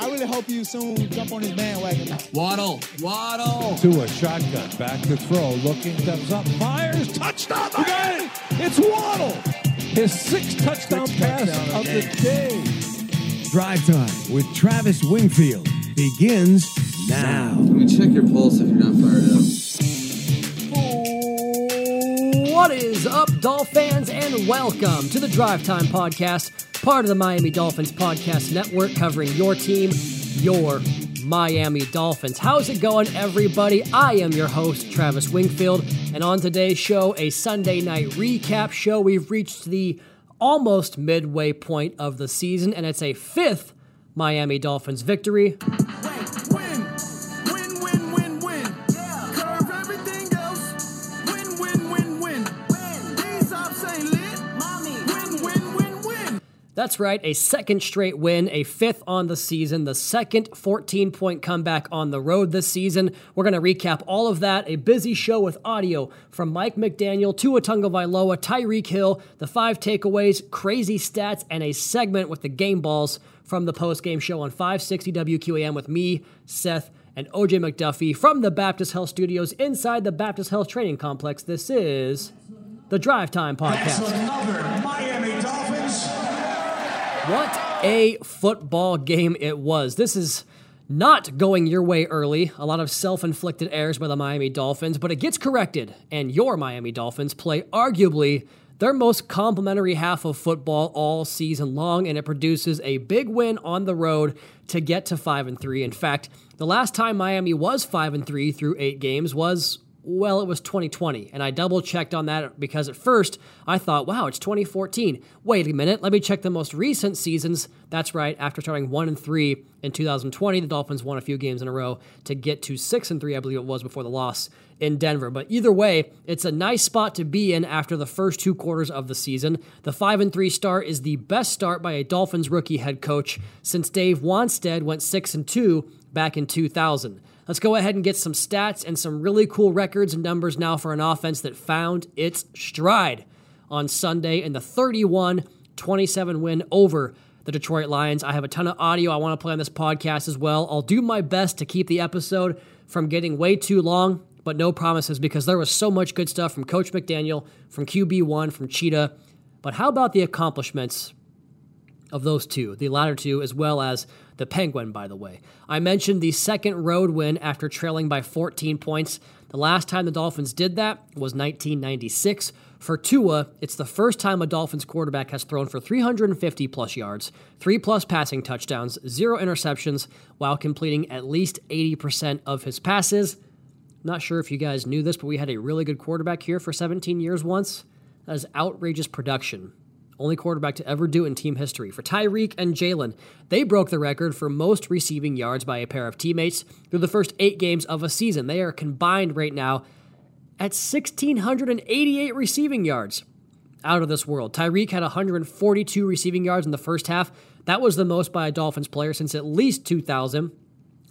I really hope you soon jump on his bandwagon. Waddle, Waddle. To a shotgun, back to throw, looking, steps up, fires, touchdown! You got it! It's Waddle! His sixth touchdown Sixth pass touchdown of of the the day. Drive Time with Travis Wingfield begins now. Let me check your pulse if you're not fired up. What is up, Dolphins, and welcome to the Drive Time Podcast, part of the Miami Dolphins Podcast Network, covering your team, your Miami Dolphins. How's it going, everybody? I am your host, Travis Wingfield, and on today's show, a Sunday night recap show. We've reached the almost midway point of the season, and it's a fifth Miami Dolphins victory. That's right, a second straight win, a fifth on the season, the second 14 point comeback on the road this season. We're going to recap all of that. A busy show with audio from Mike McDaniel, to Tua Vailoa, Tyreek Hill, the five takeaways, crazy stats, and a segment with the game balls from the post game show on 560 WQAM with me, Seth, and OJ McDuffie from the Baptist Health Studios inside the Baptist Health Training Complex. This is the Drive Time Podcast. What a football game it was. This is not going your way early. A lot of self inflicted errors by the Miami Dolphins, but it gets corrected, and your Miami Dolphins play arguably their most complimentary half of football all season long, and it produces a big win on the road to get to 5 and 3. In fact, the last time Miami was 5 and 3 through 8 games was well, it was 2020, and I double checked on that because at first I thought, wow, it's 2014. Wait a minute, let me check the most recent seasons. That's right, after starting 1 and 3 in 2020, the Dolphins won a few games in a row to get to 6 and 3, I believe it was before the loss in Denver. But either way, it's a nice spot to be in after the first two quarters of the season. The 5 and 3 start is the best start by a Dolphins rookie head coach since Dave Wannstedt went 6 and 2 back in 2000. Let's go ahead and get some stats and some really cool records and numbers now for an offense that found its stride on Sunday in the 31 27 win over the Detroit Lions. I have a ton of audio I want to play on this podcast as well. I'll do my best to keep the episode from getting way too long, but no promises because there was so much good stuff from Coach McDaniel, from QB1, from Cheetah. But how about the accomplishments of those two, the latter two, as well as the Penguin, by the way. I mentioned the second road win after trailing by 14 points. The last time the Dolphins did that was 1996. For Tua, it's the first time a Dolphins quarterback has thrown for 350 plus yards, three plus passing touchdowns, zero interceptions, while completing at least 80% of his passes. Not sure if you guys knew this, but we had a really good quarterback here for 17 years once. That is outrageous production only quarterback to ever do in team history. For Tyreek and Jaylen, they broke the record for most receiving yards by a pair of teammates through the first eight games of a season. They are combined right now at 1,688 receiving yards. Out of this world. Tyreek had 142 receiving yards in the first half. That was the most by a Dolphins player since at least 2000.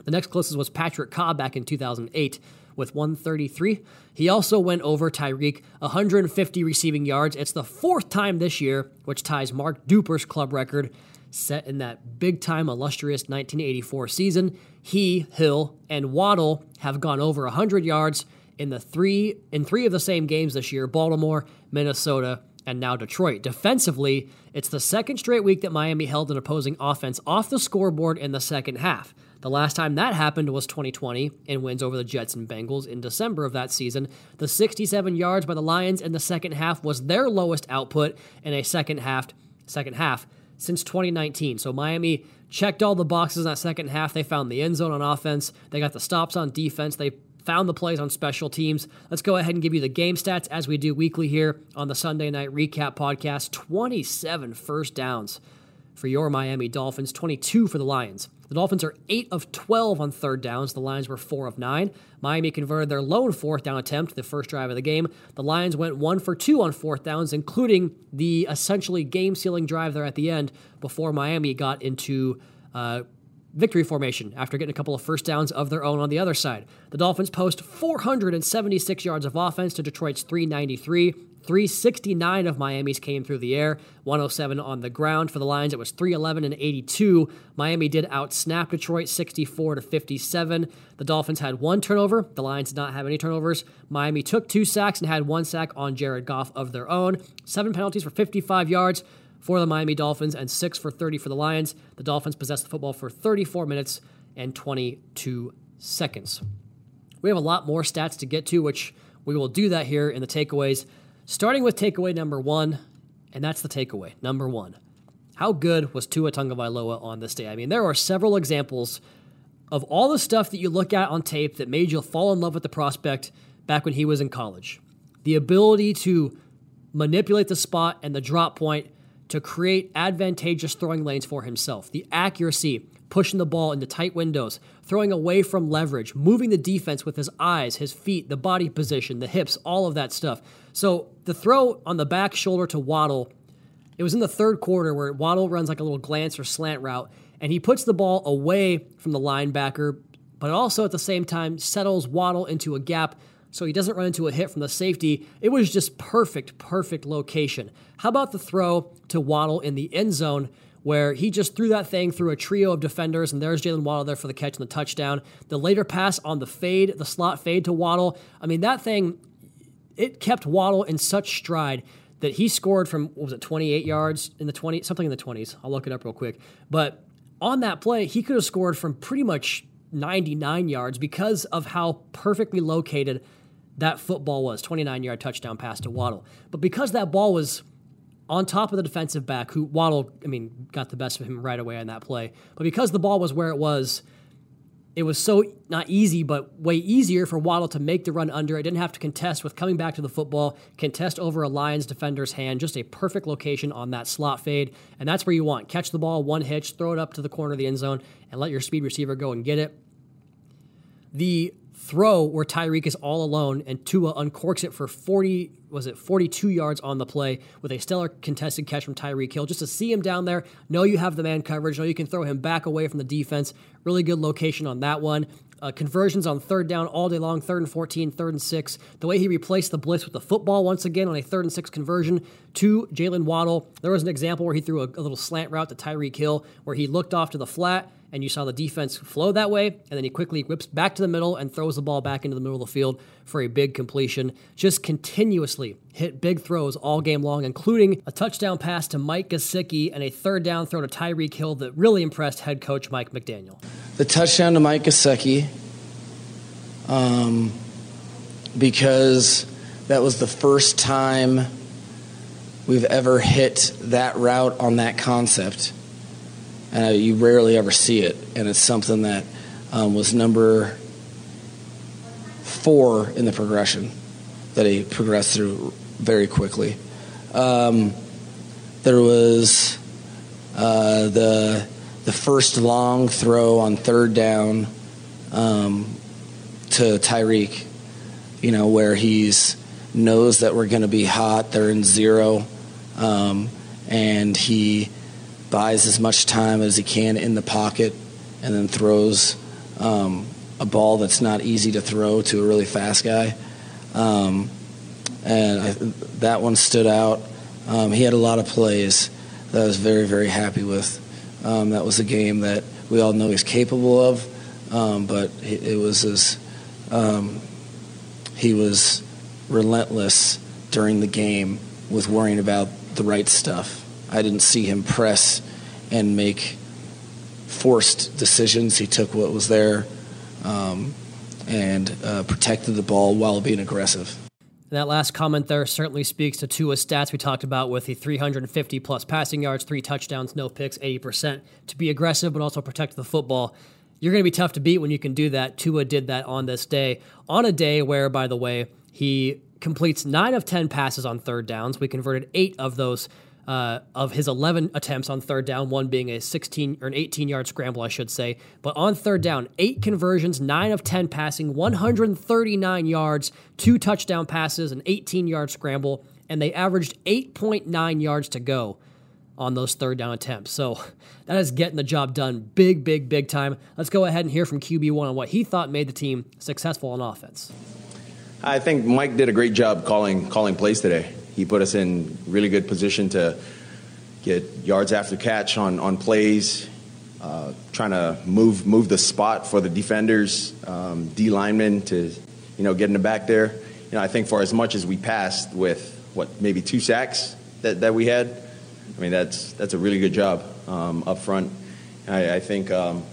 The next closest was Patrick Cobb back in 2008 with 133. He also went over Tyreek 150 receiving yards. It's the fourth time this year, which ties Mark Duper's club record set in that big time illustrious 1984 season. He, Hill, and Waddle have gone over 100 yards in the three in three of the same games this year: Baltimore, Minnesota, and now Detroit. Defensively, it's the second straight week that Miami held an opposing offense off the scoreboard in the second half. The last time that happened was 2020 in wins over the Jets and Bengals in December of that season. The 67 yards by the Lions in the second half was their lowest output in a second half second half since 2019. So Miami checked all the boxes in that second half. They found the end zone on offense. They got the stops on defense. They found the plays on special teams. Let's go ahead and give you the game stats as we do weekly here on the Sunday Night Recap Podcast. 27 first downs for your Miami Dolphins, 22 for the Lions. The Dolphins are 8 of 12 on third downs. The Lions were 4 of 9. Miami converted their lone fourth down attempt, the first drive of the game. The Lions went 1 for 2 on fourth downs, including the essentially game sealing drive there at the end before Miami got into. Uh, victory formation after getting a couple of first downs of their own on the other side. The Dolphins post 476 yards of offense to Detroit's 393. 369 of Miami's came through the air, 107 on the ground. For the Lions, it was 311 and 82. Miami did outsnap Detroit 64 to 57. The Dolphins had one turnover. The Lions did not have any turnovers. Miami took two sacks and had one sack on Jared Goff of their own. Seven penalties for 55 yards for the Miami Dolphins and six for 30 for the Lions. The Dolphins possessed the football for 34 minutes and 22 seconds. We have a lot more stats to get to, which we will do that here in the takeaways. Starting with takeaway number one, and that's the takeaway number one. How good was Tua Tagovailoa on this day? I mean, there are several examples of all the stuff that you look at on tape that made you fall in love with the prospect back when he was in college. The ability to manipulate the spot and the drop point to create advantageous throwing lanes for himself. The accuracy, pushing the ball into tight windows, throwing away from leverage, moving the defense with his eyes, his feet, the body position, the hips, all of that stuff. So the throw on the back shoulder to Waddle, it was in the third quarter where Waddle runs like a little glance or slant route, and he puts the ball away from the linebacker, but also at the same time settles Waddle into a gap so he doesn't run into a hit from the safety. It was just perfect, perfect location. How about the throw to Waddle in the end zone? Where he just threw that thing through a trio of defenders, and there's Jaylen Waddle there for the catch and the touchdown. The later pass on the fade, the slot fade to Waddle. I mean, that thing, it kept Waddle in such stride that he scored from, what was it, 28 yards in the 20, something in the 20s. I'll look it up real quick. But on that play, he could have scored from pretty much 99 yards because of how perfectly located that football was 29 yard touchdown pass to Waddle. But because that ball was on top of the defensive back, who Waddle, I mean, got the best of him right away on that play, but because the ball was where it was, it was so not easy, but way easier for Waddle to make the run under. It didn't have to contest with coming back to the football, contest over a Lions defender's hand. Just a perfect location on that slot fade. And that's where you want. Catch the ball, one hitch, throw it up to the corner of the end zone, and let your speed receiver go and get it. The throw where Tyreek is all alone and Tua uncorks it for 40 was it 42 yards on the play with a stellar contested catch from Tyreek Hill just to see him down there know you have the man coverage know you can throw him back away from the defense really good location on that one uh, conversions on third down all day long, third and 14, third and six. The way he replaced the blitz with the football once again on a third and six conversion to Jaylen Waddle. There was an example where he threw a, a little slant route to Tyreek Hill where he looked off to the flat and you saw the defense flow that way, and then he quickly whips back to the middle and throws the ball back into the middle of the field for a big completion. Just continuously hit big throws all game long, including a touchdown pass to Mike Gesicki and a third down throw to Tyreek Hill that really impressed head coach Mike McDaniel. the touchdown to Mike Gesicki, um, because that was the first time we've ever hit that route on that concept. And you rarely ever see it. And it's something that um, was number four in the progression that he progressed through very quickly. Um, there was uh, the the first long throw on third down um, to Tyreek, you know, where he's knows that we're going to be hot. They're in zero, um, and he buys as much time as he can in the pocket, and then throws um, a ball that's not easy to throw to a really fast guy. Um, and I, that one stood out. Um, he had a lot of plays that I was very, very happy with. Um, that was a game that we all know he's capable of, um, but it, it was as um, he was relentless during the game with worrying about the right stuff. I didn't see him press and make forced decisions. He took what was there um, and uh, protected the ball while being aggressive. That last comment there certainly speaks to Tua's stats we talked about with the 350 plus passing yards, three touchdowns, no picks, 80%. To be aggressive but also protect the football. You're going to be tough to beat when you can do that. Tua did that on this day. On a day where, by the way, he completes nine of 10 passes on third downs. We converted eight of those Uh, of his 11 attempts on third down, one being a 16 or an 18 yard scramble, I should say. But on third down, eight conversions, nine of 10 passing, 139 yards, two touchdown passes, an 18 yard scramble, and they averaged 8.9 yards to go on those third down attempts. So that is getting the job done big, big, big time. Let's go ahead and hear from QB1 on what he thought made the team successful on offense. I think Mike did a great job calling calling plays today. He put us in really good position to get yards after catch on on plays, uh, trying to move move the spot for the defenders, um, D linemen to you know get in the back there. You know, I think for as much as we passed with what maybe two sacks that, that we had, I mean that's that's a really good job um, up front. I, I think um,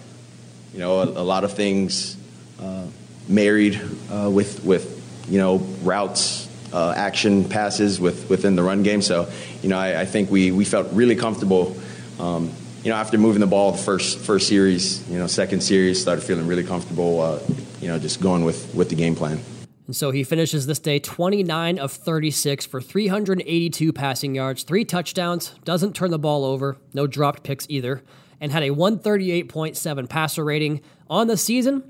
you know a, a, lot of things uh, married uh, with with you know routes uh, action passes with, within the run game. So, you know, I, I think we, we felt really comfortable. Um, you know, after moving the ball the first first series, you know, second series, started feeling really comfortable. Uh, you know, just going with with the game plan. And so he finishes this day 29 of 36 for 382 passing yards, three touchdowns, doesn't turn the ball over, no dropped picks either, and had a 138.7 passer rating on the season.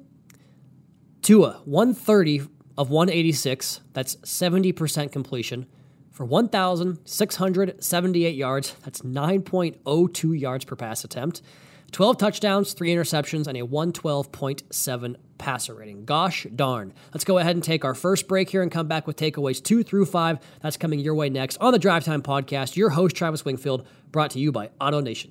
Tua, 130 of 186, that's 70% completion, for 1,678 yards, that's 9.02 yards per pass attempt, 12 touchdowns, 3 interceptions, and a 112.7 passer rating. Gosh darn. Let's go ahead and take our first break here and come back with takeaways 2 through 5. That's coming your way next on the Drive Time Podcast. Your host, Travis Wingfield, brought to you by AutoNation.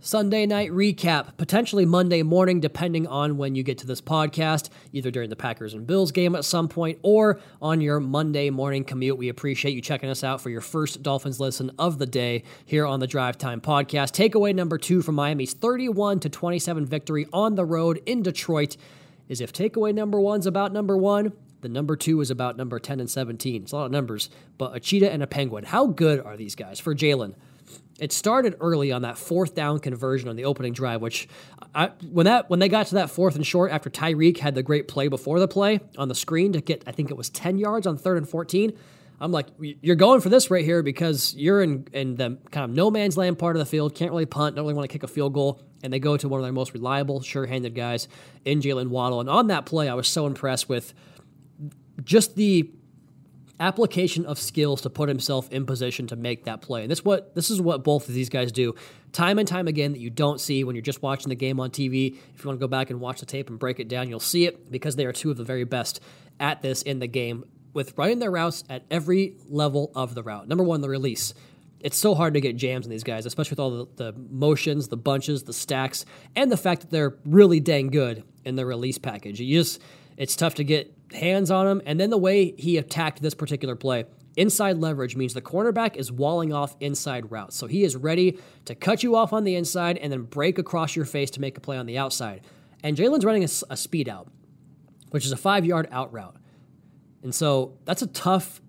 Sunday night recap, potentially Monday morning, depending on when you get to this podcast, either during the Packers and Bills game at some point or on your Monday morning commute. We appreciate you checking us out for your first Dolphins listen of the day here on the Drive Time podcast. Takeaway number two from Miami's 31 to 27 victory on the road in Detroit is if takeaway number one's about number one, the number two is about number 10 and 17. It's a lot of numbers, but a cheetah and a penguin. How good are these guys for Jaylen? It started early on that fourth down conversion on the opening drive, which I, when that when they got to that fourth and short after Tyreek had the great play before the play on the screen to get I think it was ten yards on third and fourteen. I'm like, you're going for this right here because you're in in the kind of no man's land part of the field, can't really punt, don't really want to kick a field goal, and they go to one of their most reliable, sure-handed guys in Jaylen Waddle. And on that play, I was so impressed with just the application of skills to put himself in position to make that play. And this what this is what both of these guys do time and time again that you don't see when you're just watching the game on TV. If you want to go back and watch the tape and break it down, you'll see it because they are two of the very best at this in the game with running their routes at every level of the route. Number one, the release. It's so hard to get jams in these guys, especially with all the, the motions, the bunches, the stacks, and the fact that they're really dang good in the release package. You just it's tough to get hands on him. And then the way he attacked this particular play, inside leverage means the cornerback is walling off inside routes. So he is ready to cut you off on the inside and then break across your face to make a play on the outside. And Jaylen's running a, a speed out, which is a five yard out route. And so that's a tough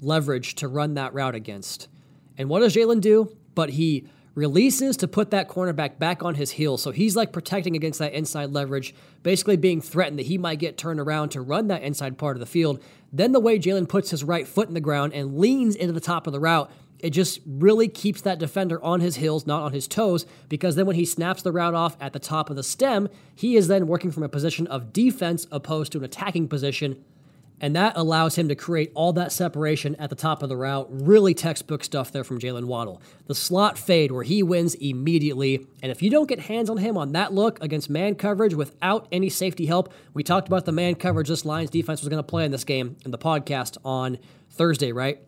leverage to run that route against. And what does Jaylen do? But he releases to put that cornerback back on his heels. So he's like protecting against that inside leverage, basically being threatened that he might get turned around to run that inside part of the field. Then the way Jaylen puts his right foot in the ground and leans into the top of the route, it just really keeps that defender on his heels, not on his toes, because then when he snaps the route off at the top of the stem, he is then working from a position of defense opposed to an attacking position and that allows him to create all that separation at the top of the route. Really textbook stuff there from Jaylen Waddle. The slot fade where he wins immediately. And if you don't get hands on him on that look against man coverage without any safety help, we talked about the man coverage this Lions defense was going to play in this game in the podcast on Thursday, right?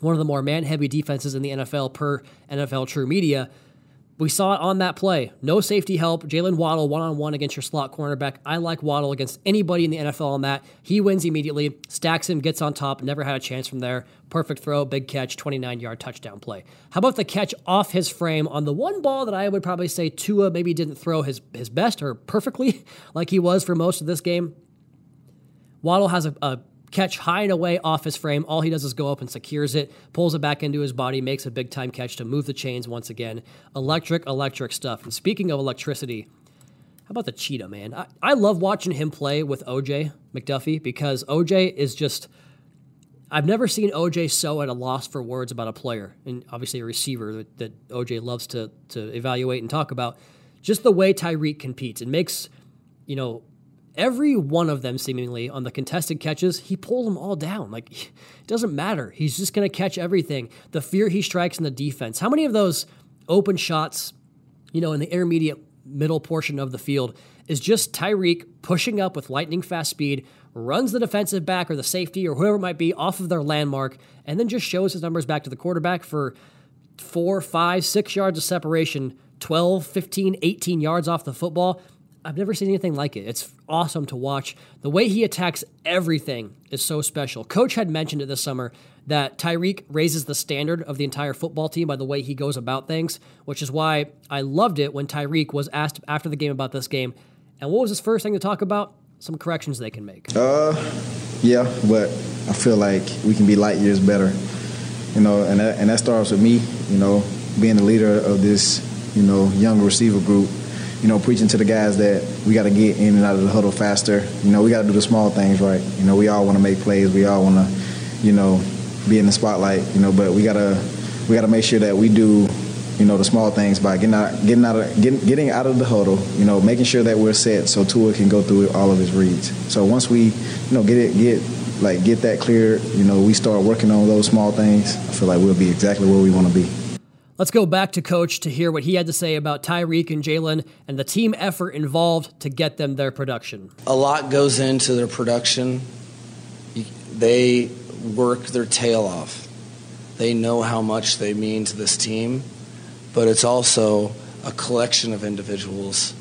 One of the more man heavy defenses in the NFL per NFL TruMedia. We saw it on that play. No safety help. Jaylen Waddle one on one against your slot cornerback. I like Waddle against anybody in the NFL on that. He wins immediately, stacks him, gets on top, never had a chance from there. Perfect throw, big catch, 29 yard touchdown play. How about the catch off his frame on the one ball that I would probably say Tua maybe didn't throw his, his best or perfectly like he was for most of this game? Waddle has a, a catch high and away off his frame. All he does is go up and secures it, pulls it back into his body, makes a big time catch to move the chains once again. Electric, electric stuff. And speaking of electricity, how about the cheetah, man? I, I love watching him play with OJ McDuffie because OJ is just. I've never seen OJ so at a loss for words about a player, and obviously a receiver that, that OJ loves to to evaluate and talk about. Just the way Tyreek competes, it makes you know every one of them seemingly on the contested catches, he pulls them all down. Like it doesn't matter. He's just going to catch everything. The fear he strikes in the defense. How many of those open shots, you know, in the intermediate middle portion of the field is just Tyreek pushing up with lightning fast speed, runs the defensive back or the safety or whoever it might be off of their landmark, and then just shows his numbers back to the quarterback for four, five, six yards of separation, 12, 15, 18 yards off the football. I've never seen anything like it. It's awesome to watch. The way he attacks everything is so special. Coach had mentioned it this summer that Tyreek raises the standard of the entire football team by the way he goes about things, which is why I loved it when Tyreek was asked after the game about this game. And what was his first thing to talk about? Some corrections they can make. Uh, yeah, but I feel like we can be light years better. You know, and that, and that starts with me. You know, being the leader of this, you know, young receiver group you know, preaching to the guys that we got to get in and out of the huddle faster. You know, we got to do the small things right. You know, we all want to make plays. We all want to, you know, be in the spotlight. You know, but we gotta we gotta make sure that we do, you know, the small things by getting out getting out of getting, getting out of the huddle. You know, making sure that we're set so Tua can go through all of his reads. So once we, you know, get it get like get that clear, you know, we start working on those small things. I feel like we'll be exactly where we want to be. Let's go back to coach to hear what he had to say about Tyreek and Jaylen and the team effort involved to get them their production. A lot goes into their production. They work their tail off. They know how much they mean to this team, but it's also a collection of individuals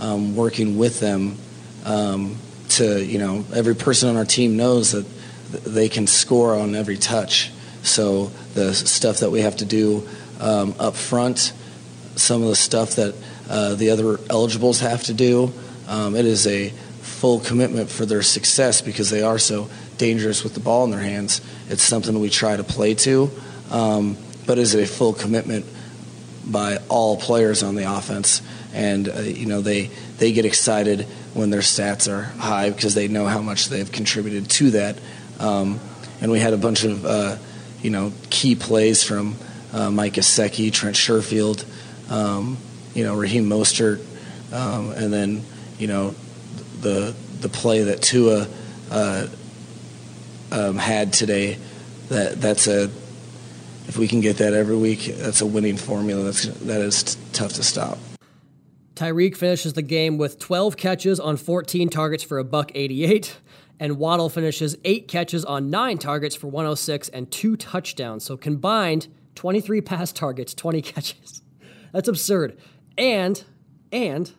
um, working with them um, to, you know, every person on our team knows that they can score on every touch. So the stuff that we have to do um, up front, some of the stuff that uh, the other eligibles have to do. Um, it is a full commitment for their success because they are so dangerous with the ball in their hands. It's something we try to play to, um, but is a full commitment by all players on the offense. And uh, you know they they get excited when their stats are high because they know how much they've contributed to that. Um, and we had a bunch of uh, you know key plays from uh, Mike Gesicki, Trent Sherfield, um, you know, Raheem Mostert, um, and then, you know, the the play that Tua uh, um, had today. That that's a if we can get that every week, that's a winning formula. That's that is t- tough to stop. Tyreek finishes the game with 12 catches on 14 targets for a buck 88, and Waddle finishes eight catches on nine targets for 106 and two touchdowns. So combined, 23 pass targets, 20 catches. That's absurd. And and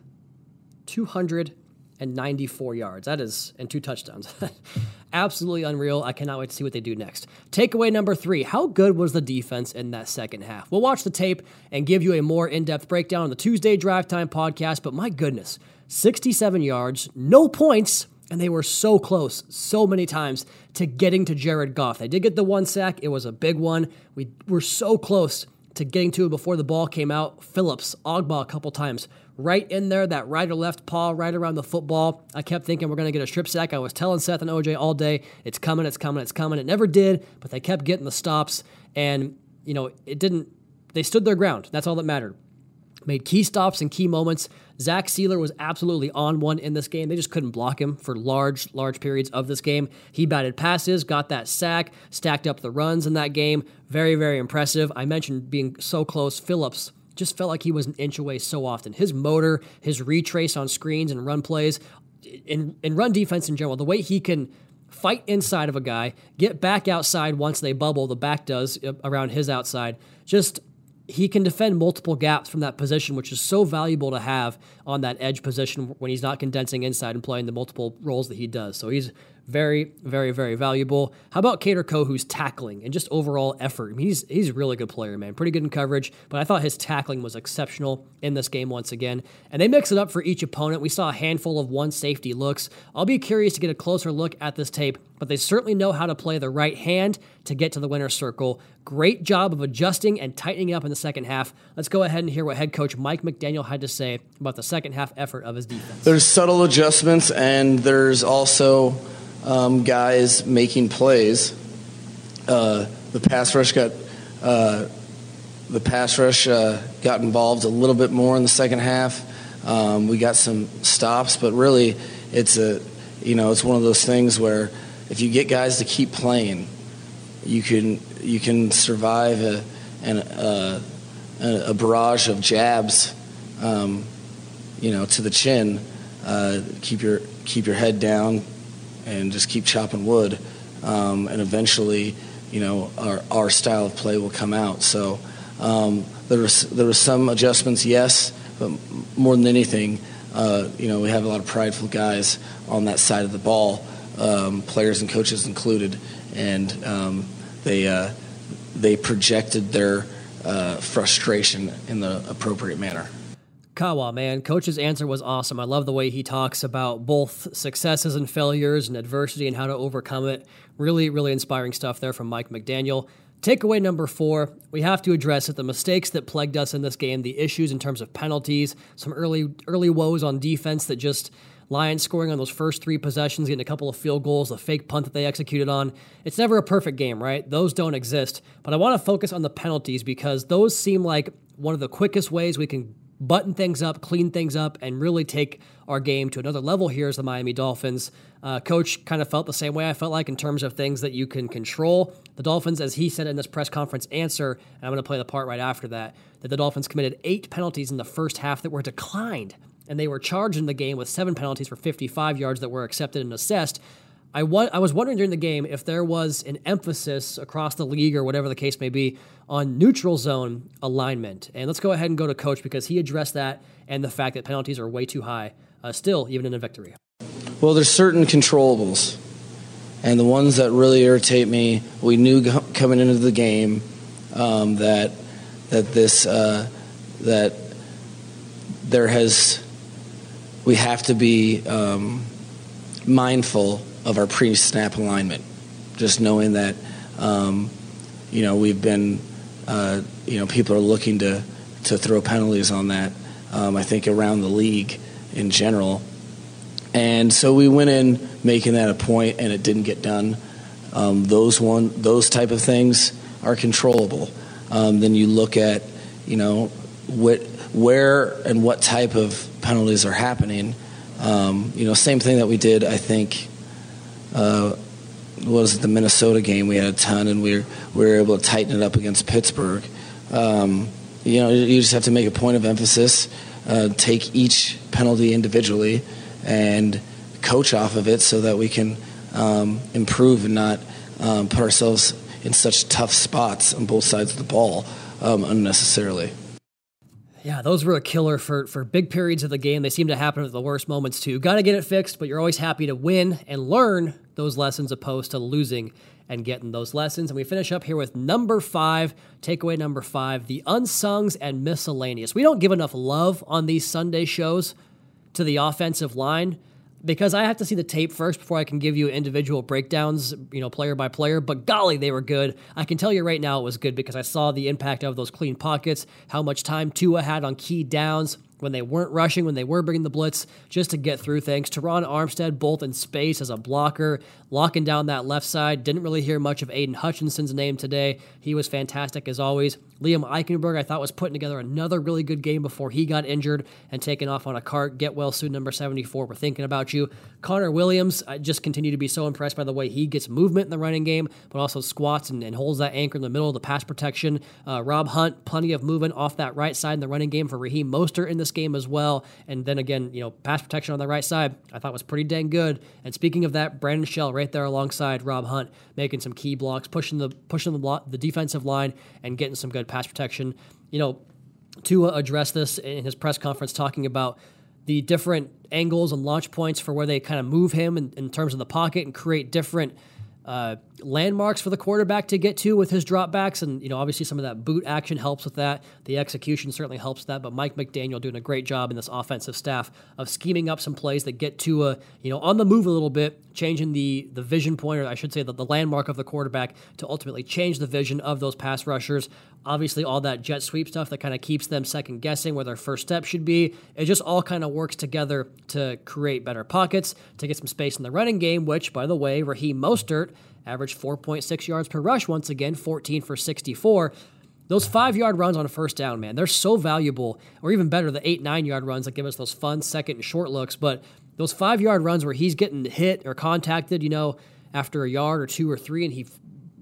294 yards. That is and two touchdowns. Absolutely unreal. I cannot wait to see what they do next. Takeaway number 3. How good was the defense in that second half? We'll watch the tape and give you a more in-depth breakdown on the Tuesday Drive Time podcast, but my goodness, 67 yards, no points and they were so close so many times to getting to Jared Goff. They did get the one sack, it was a big one. We were so close to getting to it before the ball came out. Phillips, Ogbah a couple times, right in there, that right or left paw right around the football. I kept thinking we're going to get a strip sack. I was telling Seth and OJ all day, it's coming, it's coming, it's coming. It never did, but they kept getting the stops, and, you know, it didn't, they stood their ground. That's all that mattered made key stops and key moments. Zach Sieler was absolutely on one in this game. They just couldn't block him for large, large periods of this game. He batted passes, got that sack, stacked up the runs in that game. Very, very impressive. I mentioned being so close. Phillips just felt like he was an inch away so often. His motor, his retrace on screens and run plays, in, in run defense in general, the way he can fight inside of a guy, get back outside once they bubble, the back does uh, around his outside. Just he can defend multiple gaps from that position, which is so valuable to have on that edge position when he's not condensing inside and playing the multiple roles that he does. So he's very, very, very valuable. How about Kader Kohou's tackling and just overall effort? I mean, he's he's a really good player, man. Pretty good in coverage, but I thought his tackling was exceptional in this game once again. And they mix it up for each opponent. We saw a handful of one safety looks. I'll be curious to get a closer look at this tape, but they certainly know how to play the right hand to get to the winner's circle. Great job of adjusting and tightening up in the second half. Let's go ahead and hear what head coach Mike McDaniel had to say about the second half effort of his defense. There's subtle adjustments, and there's also um, guys making plays. Uh, the pass rush got uh, the pass rush uh, got involved a little bit more in the second half. Um, we got some stops, but really, it's a you know it's one of those things where if you get guys to keep playing, you can you can survive a an, uh, a, a barrage of jabs, um, you know, to the chin. Uh, keep your keep your head down, and just keep chopping wood. Um, and eventually, you know, our, our style of play will come out. So um, there was there was some adjustments, yes, but more than anything, uh, you know, we have a lot of prideful guys on that side of the ball, um, players and coaches included, and um, they uh, they projected their uh, frustration in the appropriate manner. Kawa, man, coach's answer was awesome. I love the way he talks about both successes and failures and adversity and how to overcome it. Really, really inspiring stuff there from Mike McDaniel. Takeaway number four, we have to address it the mistakes that plagued us in this game, the issues in terms of penalties, some early early woes on defense that just Lions scoring on those first three possessions, getting a couple of field goals, the fake punt that they executed on. It's never a perfect game, right? Those don't exist. But I want to focus on the penalties because those seem like one of the quickest ways we can button things up, clean things up, and really take our game to another level here as the Miami Dolphins. Uh, coach kind of felt the same way I felt like in terms of things that you can control. The Dolphins, as he said in this press conference answer, and I'm going to play the part right after that, that the Dolphins committed eight penalties in the first half that were declined, and they were charged in the game with seven penalties for 55 yards that were accepted and assessed. I, wa- I was wondering during the game if there was an emphasis across the league or whatever the case may be on neutral zone alignment. And let's go ahead and go to coach because he addressed that and the fact that penalties are way too high, uh, still, even in a victory. Well, there's certain controllables. And the ones that really irritate me, we knew coming into the game um, that that this uh, that there has we have to be um, mindful of our pre-snap alignment. Just knowing that, um, you know, we've been, uh, you know, people are looking to to throw penalties on that. Um, I think around the league in general, and so we went in making that a point, and it didn't get done. Um, those one, those type of things are controllable. Um, then you look at, you know, what, where and what type of penalties are happening. Um, you know, same thing that we did, I think, uh, was the Minnesota game. We had a ton, and we were, we were able to tighten it up against Pittsburgh. Um, you know, you just have to make a point of emphasis, uh, take each penalty individually, and coach off of it so that we can um, improve and not um, put ourselves in such tough spots on both sides of the ball um, unnecessarily. Yeah, those were a killer for, for big periods of the game. They seem to happen at the worst moments too. Got to get it fixed, but you're always happy to win and learn those lessons opposed to losing and getting those lessons. And we finish up here with number five, takeaway number five, the unsungs and miscellaneous. We don't give enough love on these Sunday shows to the offensive line because I have to see the tape first before I can give you individual breakdowns, you know, player by player. But golly, they were good. I can tell you right now it was good because I saw the impact of those clean pockets, how much time Tua had on key downs when they weren't rushing, when they were bringing the blitz, just to get through things. Terron Armstead, both in space as a blocker, locking down that left side. Didn't really hear much of Aidan Hutchinson's name today. He was fantastic as always. Liam Eichenberg, I thought, was putting together another really good game before he got injured and taken off on a cart. Get well soon, number 74. We're thinking about you. Connor Williams, I just continue to be so impressed by the way he gets movement in the running game, but also squats and, and holds that anchor in the middle of the pass protection. Uh, Rob Hunt, plenty of movement off that right side in the running game for Raheem Mostert in this game as well. And then again, you know, pass protection on the right side, I thought was pretty dang good. And speaking of that, Brandon Shell right there alongside Rob Hunt, making some key blocks, pushing the pushing the, block, the defensive line, and getting some good pass protection. you know, Tua addressed this in his press conference, talking about the different angles and launch points for where they kind of move him in, in terms of the pocket and create different uh, landmarks for the quarterback to get to with his dropbacks. And, you know, obviously some of that boot action helps with that. The execution certainly helps that. But Mike McDaniel doing a great job in this offensive staff of scheming up some plays that get to you know, on the move a little bit, changing the the vision point, or I should say the, the landmark of the quarterback to ultimately change the vision of those pass rushers. Obviously, all that jet sweep stuff that kind of keeps them second guessing where their first step should be. It just all kind of works together to create better pockets, to get some space in the running game, which, by the way, Raheem Mostert averaged 4.6 yards per rush once again, 14 for 64. Those five yard runs on a first down, man, they're so valuable, or even better, the eight, nine yard runs that give us those fun second and short looks. But those five yard runs where he's getting hit or contacted, you know, after a yard or two or three, and he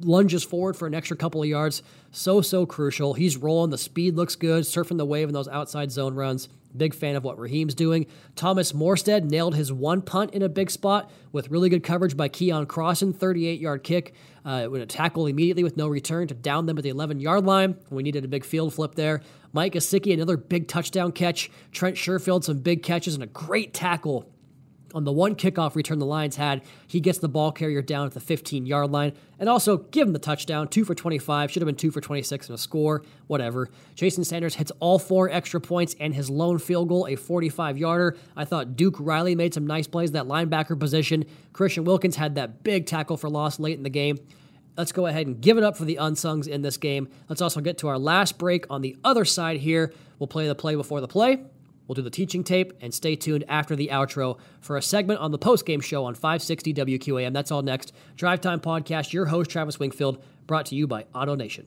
lunges forward for an extra couple of yards, so, so crucial. He's rolling, the speed looks good, surfing the wave in those outside zone runs. Big fan of what Raheem's doing. Thomas Morstead nailed his one punt in a big spot with really good coverage by Keion Crossen, 38 yard kick. Uh, with a tackle immediately with no return to down them at the 11 yard line. We needed a big field flip there. Mike Gesicki, another big touchdown catch. Trent Sherfield, some big catches and a great tackle on the one kickoff return the Lions had, he gets the ball carrier down at the 15 yard line and also give him the touchdown. Two for 25, should have been two for 26 and a score, whatever. Jason Sanders hits all four extra points and his lone field goal, a 45 yarder. I thought Duke Riley made some nice plays, in that linebacker position. Christian Wilkins had that big tackle for loss late in the game. Let's go ahead and give it up for the unsungs in this game. Let's also get to our last break on the other side here. We'll play the play before the play. We'll do the teaching tape and stay tuned after the outro for a segment on the post-game show on 560 WQAM. That's all next. Drive Time Podcast, your host, Travis Wingfield, brought to you by AutoNation.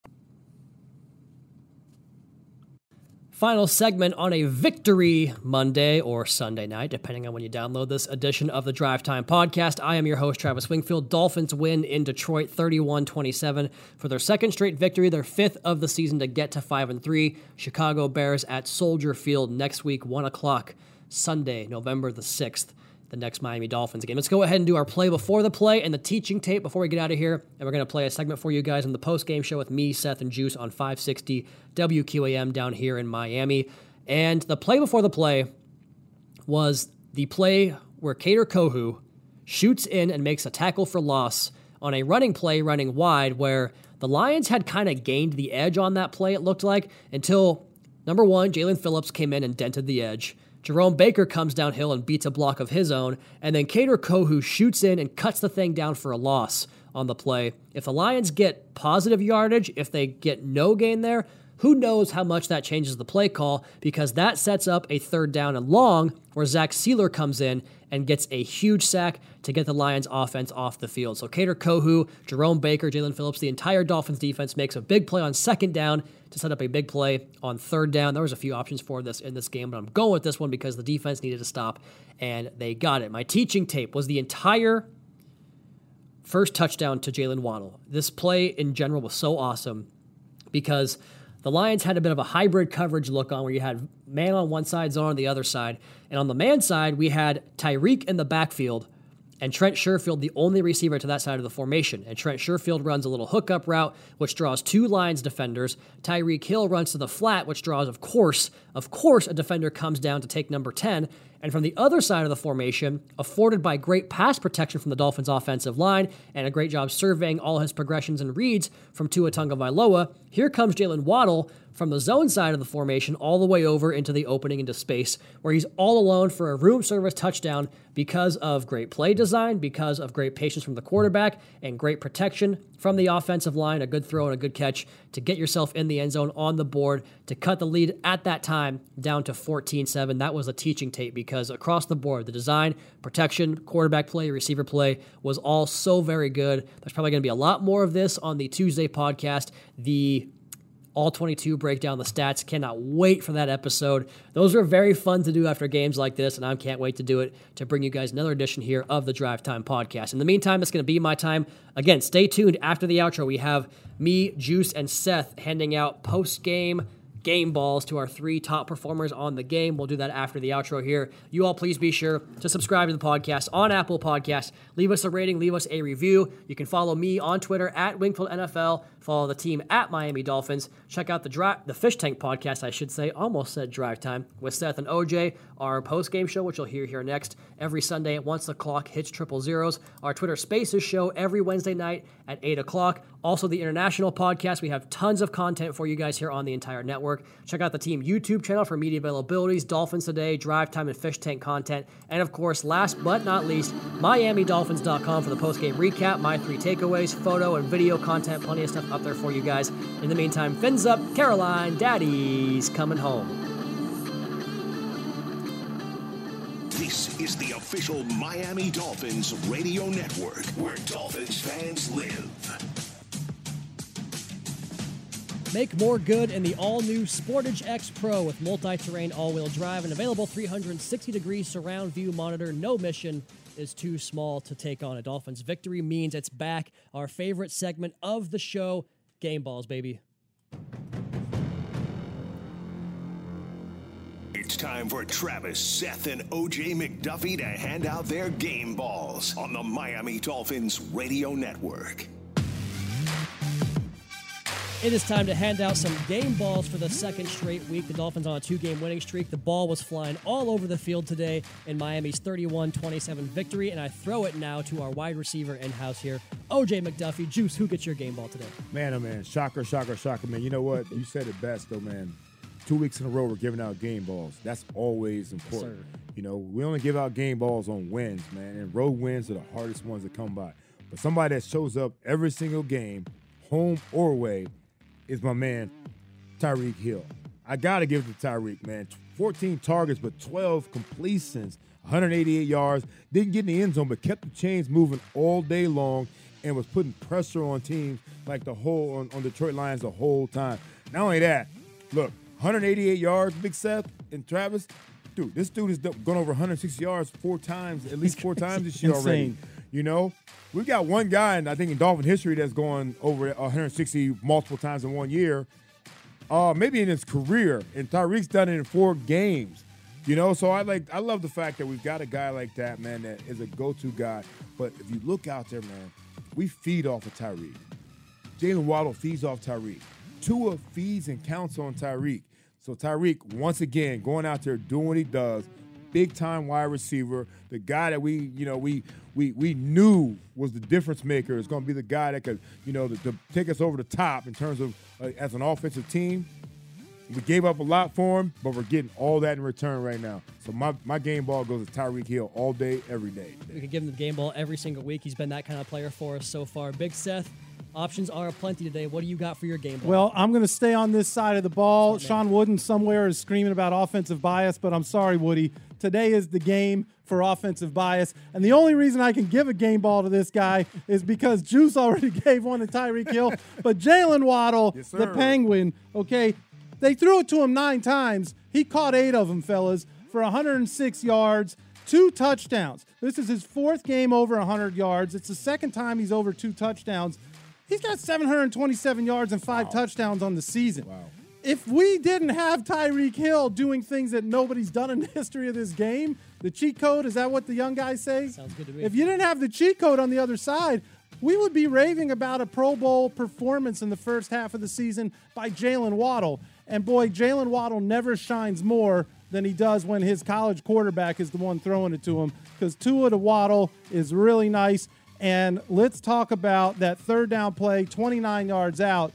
Final segment on a victory Monday or Sunday night, depending on when you download this edition of the Drive Time Podcast. I am your host, Travis Wingfield. Dolphins win in Detroit 31 27 for their second straight victory, their fifth of the season to get to 5 and 3. Chicago Bears at Soldier Field next week, 1 o'clock, Sunday, November the 6th the next Miami Dolphins game. Let's go ahead and do our play before the play and the teaching tape before we get out of here. And we're going to play a segment for you guys on the post game show with me, Seth, and Juice on 560 WQAM down here in Miami. And the play before the play was the play where Kader Kohou shoots in and makes a tackle for loss on a running play running wide where the Lions had kind of gained the edge on that play, it looked like, until number one, Jaelan Phillips came in and dented the edge. Jerome Baker comes downhill and beats a block of his own, and then Kader Kohou shoots in and cuts the thing down for a loss on the play. If the Lions get positive yardage, if they get no gain there, who knows how much that changes the play call because that sets up a third down and long where Zach Sieler comes in and gets a huge sack to get the Lions offense off the field. So Kader Kohou, Jerome Baker, Jaelan Phillips, the entire Dolphins defense makes a big play on second down to set up a big play on third down. There was a few options for this in this game, but I'm going with this one because the defense needed to stop and they got it. My teaching tape was the entire first touchdown to Jaylen Waddle. This play in general was so awesome because the Lions had a bit of a hybrid coverage look on where you had man on one side, zone on the other side. And on the man side, we had Tyreek in the backfield and Trent Sherfield the only receiver to that side of the formation. And Trent Sherfield runs a little hookup route, which draws two Lions defenders. Tyreek Hill runs to the flat, which draws, of course, of course, a defender comes down to take number 10. And from the other side of the formation, afforded by great pass protection from the Dolphins' offensive line and a great job surveying all his progressions and reads from Tua Tagovailoa, here comes Jaylen Waddle from the zone side of the formation all the way over into the opening into space, where he's all alone for a room service touchdown because of great play design, because of great patience from the quarterback, and great protection from the offensive line, a good throw and a good catch to get yourself in the end zone on the board to cut the lead at that time down to 14 7. That was a teaching tape because across the board, the design, protection, quarterback play, receiver play was all so very good. There's probably going to be a lot more of this on the Tuesday podcast. The all 22 break down the stats. Cannot wait for that episode. Those are very fun to do after games like this, and I can't wait to do it to bring you guys another edition here of the Drive Time Podcast. In the meantime, it's going to be my time. Again, stay tuned after the outro. We have me, Juice, and Seth handing out post game game balls to our three top performers on the game. We'll do that after the outro here. You all please be sure to subscribe to the podcast on Apple Podcasts. Leave us a rating, leave us a review. You can follow me on Twitter at Wingfield NFL. Follow the team at Miami Dolphins. Check out the dri- the Fish Tank podcast, I should say. Almost said drive time with Seth and OJ. Our post game show, which you'll hear here next, every Sunday once the clock hits triple zeros. Our Twitter Spaces show every Wednesday night at eight o'clock. Also, the international podcast. We have tons of content for you guys here on the entire network. Check out the team YouTube channel for media availabilities, Dolphins Today, Drive Time, and Fish Tank content. And of course, last but not least, MiamiDolphins.com for the post game recap, my three takeaways, photo and video content. Plenty of stuff up there for you guys. In the meantime, fins up, Caroline, Daddy's coming home. This is the official Miami Dolphins radio network where Dolphins fans live. Make more good in the all-new Sportage X Pro with multi-terrain all-wheel drive and available 360-degree surround view monitor. No mission is too small to take on. A Dolphins victory means it's back. Our favorite segment of the show, game balls, baby. It's time for Travis, Seth, and OJ McDuffie to hand out their game balls on the Miami Dolphins radio network. It is time to hand out some game balls for the second straight week. The Dolphins on a two game winning streak. The ball was flying all over the field today in Miami's 31 27 victory. And I throw it now to our wide receiver in house here, OJ McDuffie. Juice, who gets your game ball today? Man, oh man, shocker, shocker, shocker, man. You know what? You said it best, though, man. Two weeks in a row, we're giving out game balls. That's always important. sir. you know, we only give out game balls on wins, man, and road wins are the hardest ones to come by. But somebody that shows up every single game, home or away, is my man Tyreek Hill. I gotta give it to Tyreek, man. 14 targets, but 12 completions, 188 yards. Didn't get in the end zone, but kept the chains moving all day long and was putting pressure on teams like the whole on, on Detroit Lions the whole time. Not only that, look, 188 yards, Big Seth and Travis. Dude, this dude has gone over 160 yards four times, at least four times this year already. You know, we've got one guy, and I think in Dolphin history that's gone over 160 multiple times in one year. Uh, maybe in his career, and Tyreek's done it in four games. You know, so I like I love the fact that we've got a guy like that, man, that is a go-to guy. But if you look out there, man, we feed off of Tyreek. Jaylen Waddle feeds off Tyreek. Tua feeds and counts on Tyreek. So Tyreek, once again, going out there doing what he does, big time wide receiver, the guy that we, you know, we we we knew was the difference maker. Is going to be the guy that could, you know, to, to take us over the top in terms of uh, as an offensive team. We gave up a lot for him, but we're getting all that in return right now. So my, my game ball goes to Tyreek Hill all day, every day. We can give him the game ball every single week. He's been that kind of player for us so far. Big Seth, options are aplenty today. What do you got for your game ball? Well, I'm going to stay on this side of the ball. Shawn Wooden somewhere is screaming about offensive bias, but I'm sorry, Woody. Today is the game for offensive bias. And the only reason I can give a game ball to this guy is because Juice already gave one to Tyreek Hill. but Jaylen Waddle, the. Penguin, okay, they threw it to him nine times. He caught eight of them, fellas, for 106 yards, two touchdowns. This is his fourth game over 100 yards. It's the second time he's over two touchdowns. He's got 727 yards and five touchdowns on the season. Wow. If we didn't have Tyreek Hill doing things that nobody's done in the history of this game, the cheat code, is that what the young guys say? Sounds good to me. If you didn't have the cheat code on the other side, we would be raving about a Pro Bowl performance in the first half of the season by Jaylen Waddle. And boy, Jaylen Waddle never shines more than he does when his college quarterback is the one throwing it to him because Tua to Waddle is really nice. And let's talk about that third down play, 29 yards out.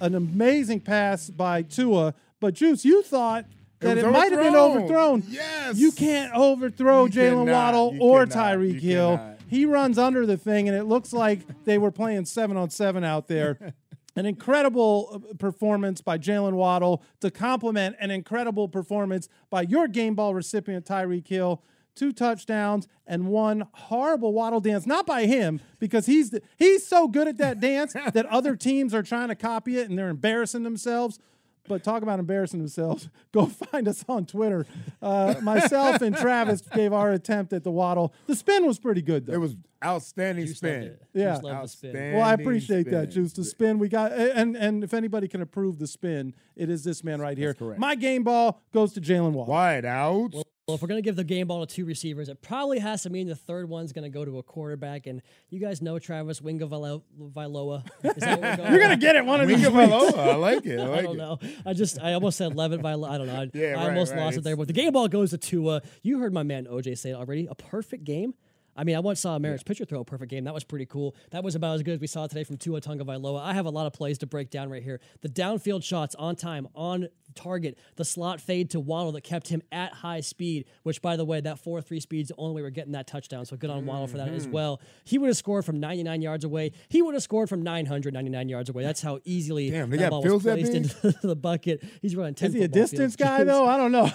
An amazing pass by Tua. But Juice, you thought that was it might have been overthrown. overthrown. Yes. You can't overthrow Jaylen. Waddle or. Tyreek Hill. cannot. He runs under the thing, and it looks like they were playing seven on seven out there. An incredible uh, performance by Jaylen Waddle to complement an incredible performance by your game ball recipient, Tyreek Hill. Two touchdowns and one horrible waddle dance, not by him because he's the, he's so good at that dance that other teams are trying to copy it and they're embarrassing themselves. But talk about embarrassing themselves. Go find us on Twitter. Uh, myself and Travis gave our attempt at the waddle. The spin was pretty good, though. It was outstanding spin. Yeah. Outstanding Well, I appreciate spin. that, Juice. The spin we got, and and if anybody can approve the spin, it is this man right here. correct. My game ball goes to Jaylen Waddle. Wide out. Well, if we're going to give the game ball to two receivers, it probably has to mean the third one's going to go to a quarterback. And you guys know Travis Winga Vilo- Viloa. Is that what we're going You're gonna get it one of these Winga weeks. Viloa, I like it. I I don't it. know. I just, I almost said Levin Viloa. I don't know. I, Yeah, I right, almost right. lost it there. But the game ball goes to Tua. You heard my man OJ say it already. A perfect game. I mean, I once saw a marriage pitcher throw a perfect game. That was pretty cool. That was about as good as we saw today from Tua Tunga Vailoa. I have a lot of plays to break down right here. The downfield shots on time, on target, the slot fade to Waddle that kept him at high speed, which, by the way, that 4 3 speed's the only way we're getting that touchdown. So good on Waddle for that as Mm-hmm. well. He would have scored from 99 yards away. He would have scored from 999 yards away. That's how easily Damn, they that got ball was placed into the bucket. He's running 10 Is he a distance fields. guy though? I don't know.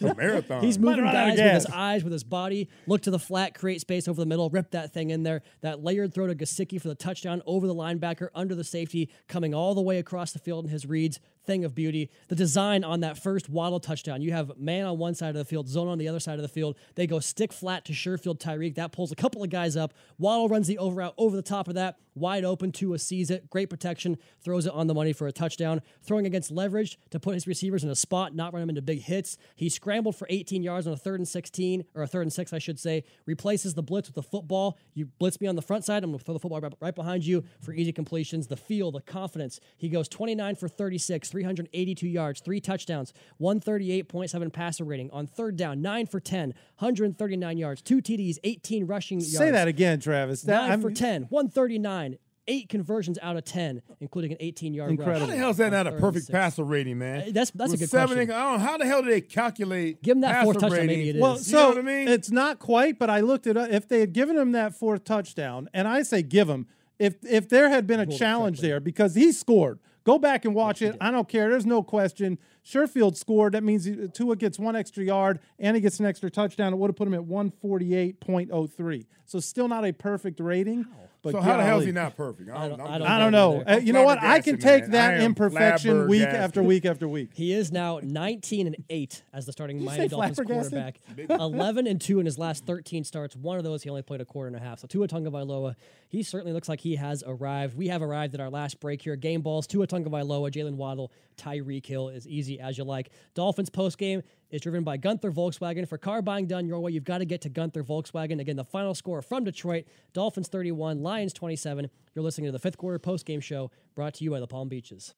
Marathon. He's moving run out of guys with his eyes, with his body. Look to the flat, create space over the middle, rip that thing in there. That layered throw to Gesicki for the touchdown over the linebacker, under the safety, coming all the way across the field in his reads. Thing of beauty. The design on that first Waddle touchdown. You have man on one side of the field, zone on the other side of the field. They go stick flat to Sherfield Tyreek. That pulls a couple of guys up. Waddle runs the over out over the top of that. Wide open. Tua sees it. Great protection. Throws it on the money for a touchdown. Throwing against leverage to put his receivers in a spot, not run them into big hits. He scrambled for 18 yards on a third and 16, or a third and six, I should say. Replaces the blitz with the football. You blitz me on the front side. I'm going to throw the football right, behind you for easy completions. The feel, the confidence. He goes 29 for 36, 382 yards, three touchdowns, 138.7 passer rating. On third down, 9 for 10, 139 yards, two TDs, 18 rushing yards. Say that again, Travis. That, Nine I'm- for 10, 139, eight conversions out of 10, including an 18 yard Incredible. How the hell is that not a perfect passer rating, man? Uh, that's- that's a good seven question. and- I don't how the hell do they calculate? Give him that fourth passer touchdown, maybe rating? it is. Well, You so know what I mean? it's not quite, but I looked it up. If they had given him that fourth touchdown, and I say give him, if if there had been a challenge there because he scored, go back and watch it. I don't care. There's no question. Sherfield scored. That means Tua gets one extra yard and he gets an extra touchdown. It would have put him at 148.03. So still not a perfect rating. But so how the hell is he not perfect? I don't, I'm- I don't know. Uh, you know what? I can take man. that imperfection week after week after week. He is now 19 and 8 as the starting you Miami Dolphins quarterback. 11 and 2 in his last 13 starts. One of those he only played a quarter and a half. So Tua Tagovailoa, he certainly looks like he has arrived. We have arrived at our last break here. Game balls, Tua Tagovailoa, Jaylen Waddle, Tyreek Hill, is easy as you like. Dolphins post game is driven by Gunther Volkswagen. For car buying done your way, you've got to get to Gunther Volkswagen. Again, the final score from Detroit: Dolphins 31, Lions 27. You're listening to the fifth quarter post game show brought to you by the Palm Beaches.